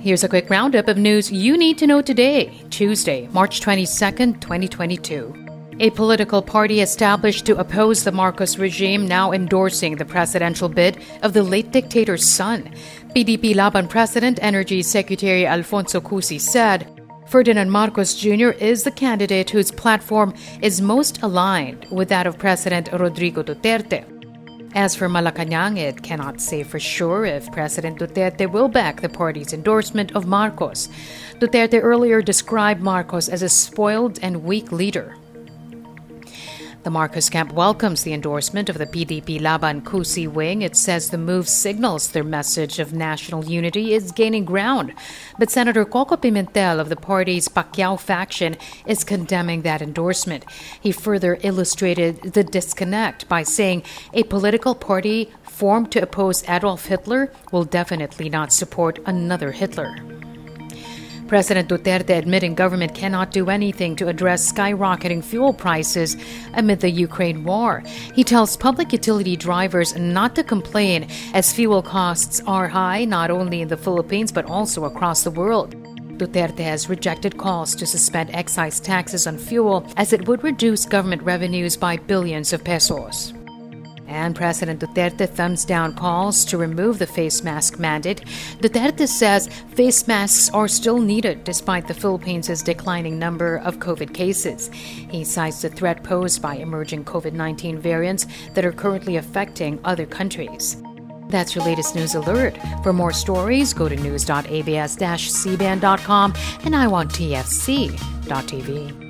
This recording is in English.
Here's a quick roundup of news you need to know today, Tuesday, March 22nd, 2022. A political party established to oppose the Marcos regime now endorsing the presidential bid of the late dictator's son. PDP Laban President Energy Secretary Alfonso Cusi said, Ferdinand Marcos Jr. is the candidate whose platform is most aligned with that of President Rodrigo Duterte. As for Malacanang, it cannot say for sure if President Duterte will back the party's endorsement of Marcos. Duterte earlier described Marcos as a spoiled and weak leader. The Marcos camp welcomes the endorsement of the PDP Laban Cusi wing. It says the move signals their message of national unity is gaining ground. But Senator Koko Pimentel of the party's Pacquiao faction is condemning that endorsement. He further illustrated the disconnect by saying a political party formed to oppose Adolf Hitler will definitely not support another Hitler. President Duterte admitting government cannot do anything to address skyrocketing fuel prices amid the Ukraine war. He tells public utility drivers not to complain as fuel costs are high not only in the Philippines but also across the world. Duterte has rejected calls to suspend excise taxes on fuel as it would reduce government revenues by billions of pesos. And President Duterte thumbs down calls to remove the face mask mandate. Duterte says face masks are still needed despite the Philippines' declining number of COVID cases. He cites the threat posed by emerging COVID 19 variants that are currently affecting other countries. That's your latest news alert. For more stories, go to news.abs-cbn.com and iwanttfc.tv.